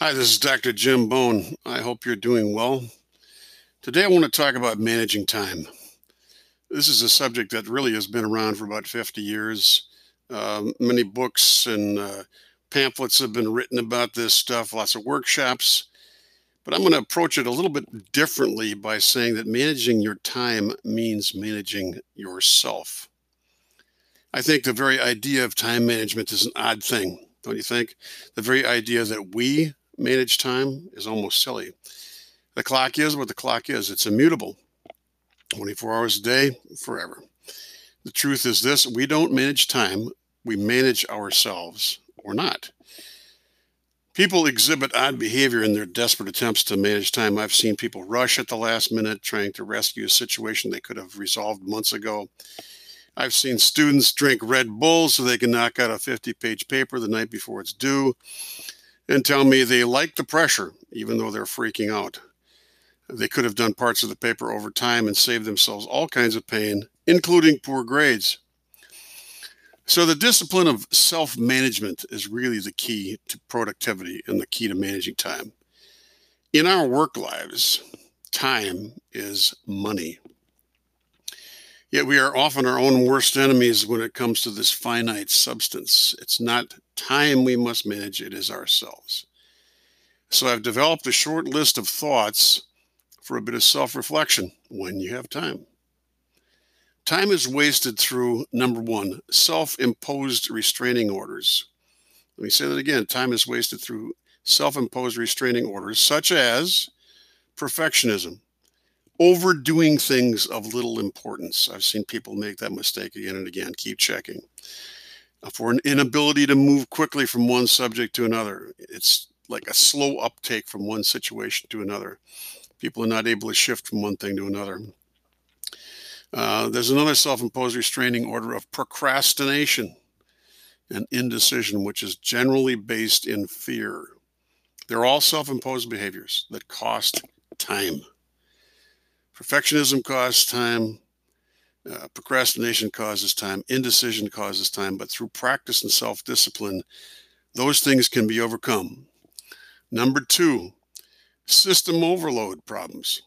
Hi, this is Dr. Jim Bone. I hope you're doing well. Today, I want to talk about managing time. This is a subject that really has been around for about 50 years. Uh, many books and uh, pamphlets have been written about this stuff, lots of workshops. But I'm going to approach it a little bit differently by saying that managing your time means managing yourself. I think the very idea of time management is an odd thing, don't you think? The very idea that we manage time is almost silly. The clock is what the clock is, it's immutable 24 hours a day, forever. The truth is this we don't manage time, we manage ourselves or not. People exhibit odd behavior in their desperate attempts to manage time. I've seen people rush at the last minute trying to rescue a situation they could have resolved months ago. I've seen students drink Red Bull so they can knock out a 50 page paper the night before it's due and tell me they like the pressure, even though they're freaking out. They could have done parts of the paper over time and saved themselves all kinds of pain, including poor grades. So, the discipline of self management is really the key to productivity and the key to managing time. In our work lives, time is money. Yet we are often our own worst enemies when it comes to this finite substance. It's not time we must manage, it is ourselves. So I've developed a short list of thoughts for a bit of self reflection when you have time. Time is wasted through number one, self imposed restraining orders. Let me say that again time is wasted through self imposed restraining orders, such as perfectionism, overdoing things of little importance. I've seen people make that mistake again and again. Keep checking. For an inability to move quickly from one subject to another, it's like a slow uptake from one situation to another. People are not able to shift from one thing to another. Uh, there's another self imposed restraining order of procrastination and indecision, which is generally based in fear. They're all self imposed behaviors that cost time. Perfectionism costs time. Uh, procrastination causes time. Indecision causes time. But through practice and self discipline, those things can be overcome. Number two, system overload problems.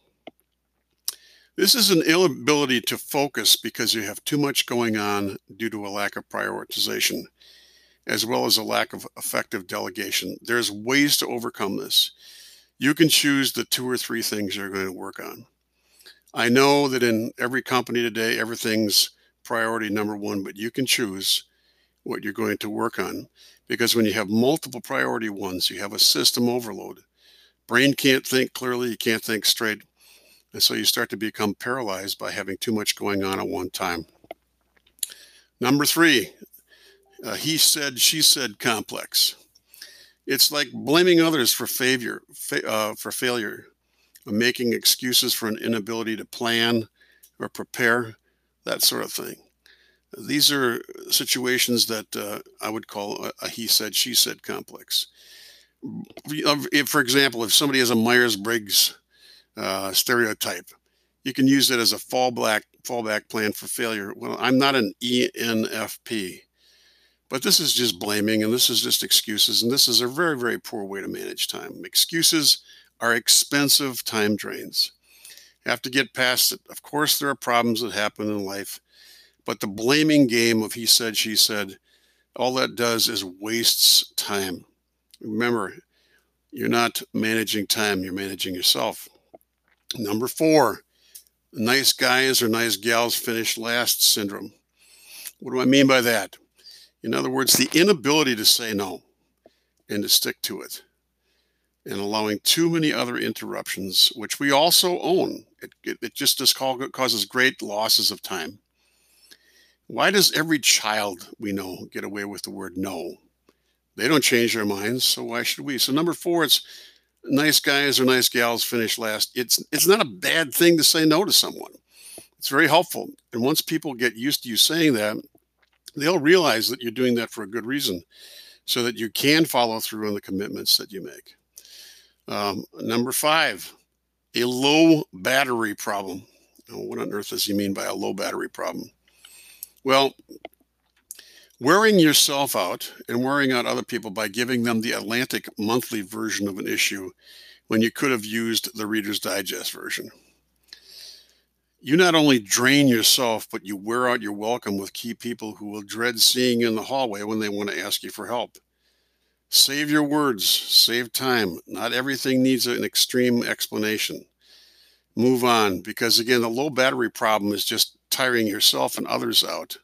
This is an inability to focus because you have too much going on due to a lack of prioritization, as well as a lack of effective delegation. There's ways to overcome this. You can choose the two or three things you're going to work on. I know that in every company today, everything's priority number one, but you can choose what you're going to work on because when you have multiple priority ones, you have a system overload. Brain can't think clearly, you can't think straight. And so you start to become paralyzed by having too much going on at one time. Number three, uh, he said, she said complex. It's like blaming others for failure, fa- uh, for failure, making excuses for an inability to plan or prepare, that sort of thing. These are situations that uh, I would call a, a he said, she said complex. If, for example, if somebody has a Myers Briggs uh, stereotype. You can use it as a fallback fallback plan for failure. Well, I'm not an ENFP, but this is just blaming and this is just excuses, and this is a very very poor way to manage time. Excuses are expensive time drains. You have to get past it. Of course, there are problems that happen in life, but the blaming game of he said, she said, all that does is wastes time. Remember, you're not managing time, you're managing yourself. Number four, nice guys or nice gals finish last syndrome. What do I mean by that? In other words, the inability to say no and to stick to it, and allowing too many other interruptions, which we also own. It, it, it just call, causes great losses of time. Why does every child we know get away with the word no? They don't change their minds, so why should we? So, number four, it's nice guys or nice gals finish last. It's it's not a bad thing to say no to someone. It's very helpful. And once people get used to you saying that, they'll realize that you're doing that for a good reason so that you can follow through on the commitments that you make. Um, number five, a low battery problem. what on earth does he mean by a low battery problem? Well, Wearing yourself out and wearing out other people by giving them the Atlantic monthly version of an issue when you could have used the Reader's Digest version. You not only drain yourself, but you wear out your welcome with key people who will dread seeing you in the hallway when they want to ask you for help. Save your words, save time. Not everything needs an extreme explanation. Move on because, again, the low battery problem is just tiring yourself and others out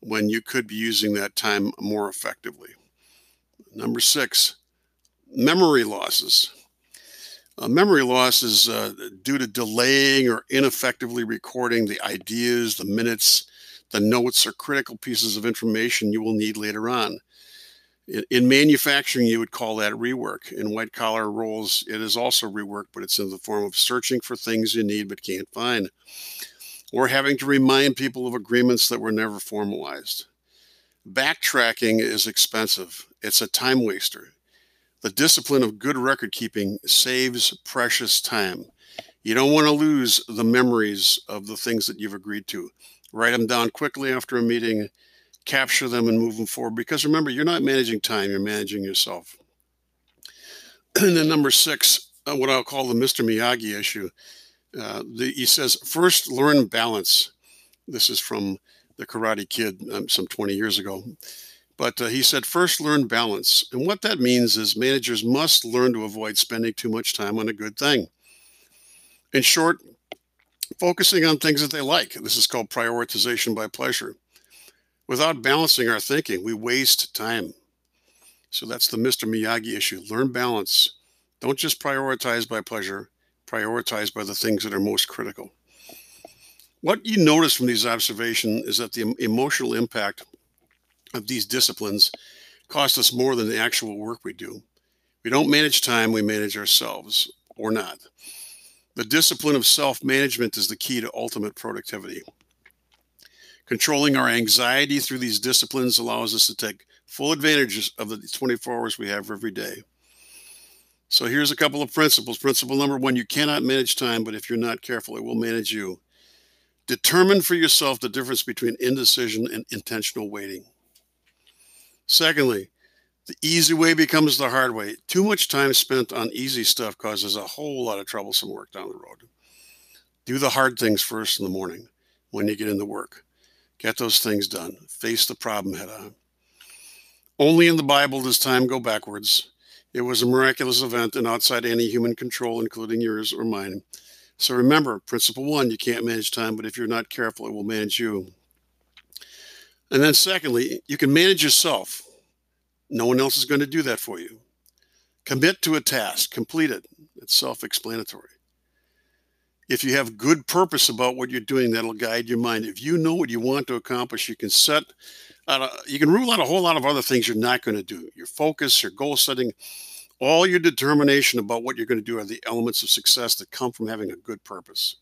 when you could be using that time more effectively. Number six, memory losses. Uh, memory loss is uh, due to delaying or ineffectively recording the ideas, the minutes, the notes, or critical pieces of information you will need later on. In, in manufacturing, you would call that rework. In white collar roles, it is also rework, but it's in the form of searching for things you need but can't find or having to remind people of agreements that were never formalized. Backtracking is expensive, it's a time waster. The discipline of good record keeping saves precious time. You don't want to lose the memories of the things that you've agreed to. Write them down quickly after a meeting, capture them, and move them forward. Because remember, you're not managing time, you're managing yourself. And then, number six, uh, what I'll call the Mr. Miyagi issue uh, the, he says, first learn balance. This is from the Karate Kid um, some 20 years ago. But uh, he said, first learn balance. And what that means is managers must learn to avoid spending too much time on a good thing. In short, focusing on things that they like. This is called prioritization by pleasure. Without balancing our thinking, we waste time. So that's the Mr. Miyagi issue. Learn balance. Don't just prioritize by pleasure, prioritize by the things that are most critical. What you notice from these observations is that the emotional impact of these disciplines cost us more than the actual work we do. We don't manage time, we manage ourselves or not. The discipline of self management is the key to ultimate productivity. Controlling our anxiety through these disciplines allows us to take full advantage of the 24 hours we have every day. So here's a couple of principles. Principle number one you cannot manage time, but if you're not careful, it will manage you. Determine for yourself the difference between indecision and intentional waiting. Secondly, the easy way becomes the hard way. Too much time spent on easy stuff causes a whole lot of troublesome work down the road. Do the hard things first in the morning when you get into work. Get those things done. Face the problem head on. Only in the Bible does time go backwards. It was a miraculous event and outside any human control, including yours or mine. So remember, principle one, you can't manage time, but if you're not careful, it will manage you. And then, secondly, you can manage yourself. No one else is going to do that for you. Commit to a task, complete it. It's self explanatory. If you have good purpose about what you're doing, that'll guide your mind. If you know what you want to accomplish, you can set uh, you can rule out a whole lot of other things you're not going to do. Your focus, your goal setting, all your determination about what you're going to do are the elements of success that come from having a good purpose.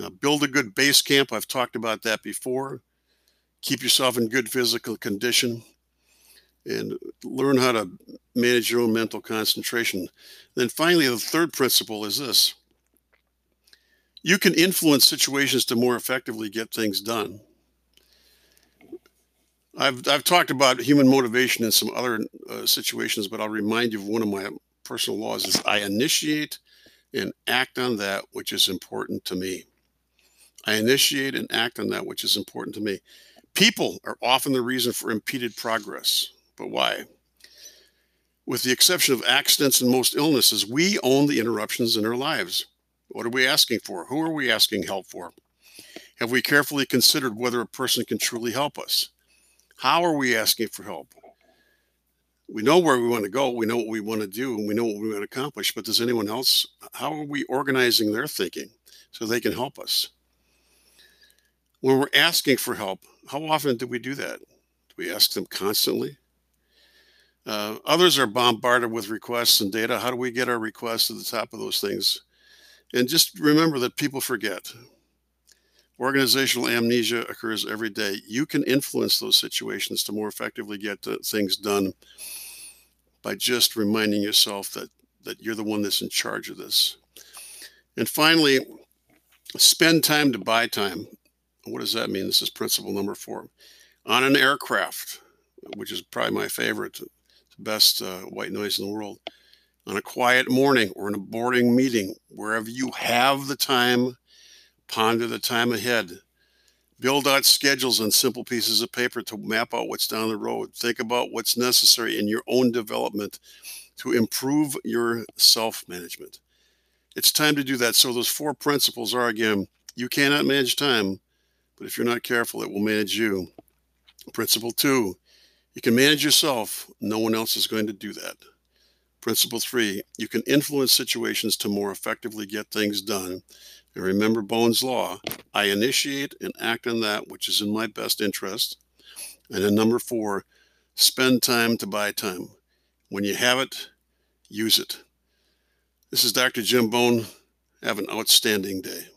Uh, build a good base camp. I've talked about that before. Keep yourself in good physical condition and learn how to manage your own mental concentration. Then finally, the third principle is this you can influence situations to more effectively get things done. I've I've talked about human motivation in some other uh, situations, but I'll remind you of one of my personal laws: is I initiate and act on that which is important to me. I initiate and act on that which is important to me. People are often the reason for impeded progress, but why? With the exception of accidents and most illnesses, we own the interruptions in our lives. What are we asking for? Who are we asking help for? Have we carefully considered whether a person can truly help us? How are we asking for help? We know where we want to go. We know what we want to do, and we know what we want to accomplish. But does anyone else? How are we organizing their thinking so they can help us? When we're asking for help, how often do we do that? Do we ask them constantly? Uh, others are bombarded with requests and data. How do we get our requests to the top of those things? And just remember that people forget. Organizational amnesia occurs every day. You can influence those situations to more effectively get things done by just reminding yourself that, that you're the one that's in charge of this. And finally, spend time to buy time. What does that mean? This is principle number four. on an aircraft, which is probably my favorite, the best uh, white noise in the world, on a quiet morning or in a boarding meeting, wherever you have the time, ponder the time ahead. Build out schedules on simple pieces of paper to map out what's down the road. Think about what's necessary in your own development to improve your self management. It's time to do that. So, those four principles are again, you cannot manage time, but if you're not careful, it will manage you. Principle two, you can manage yourself. No one else is going to do that. Principle three, you can influence situations to more effectively get things done. And remember Bone's Law I initiate and act on that which is in my best interest. And then number four, spend time to buy time. When you have it, use it. This is Dr. Jim Bone. Have an outstanding day.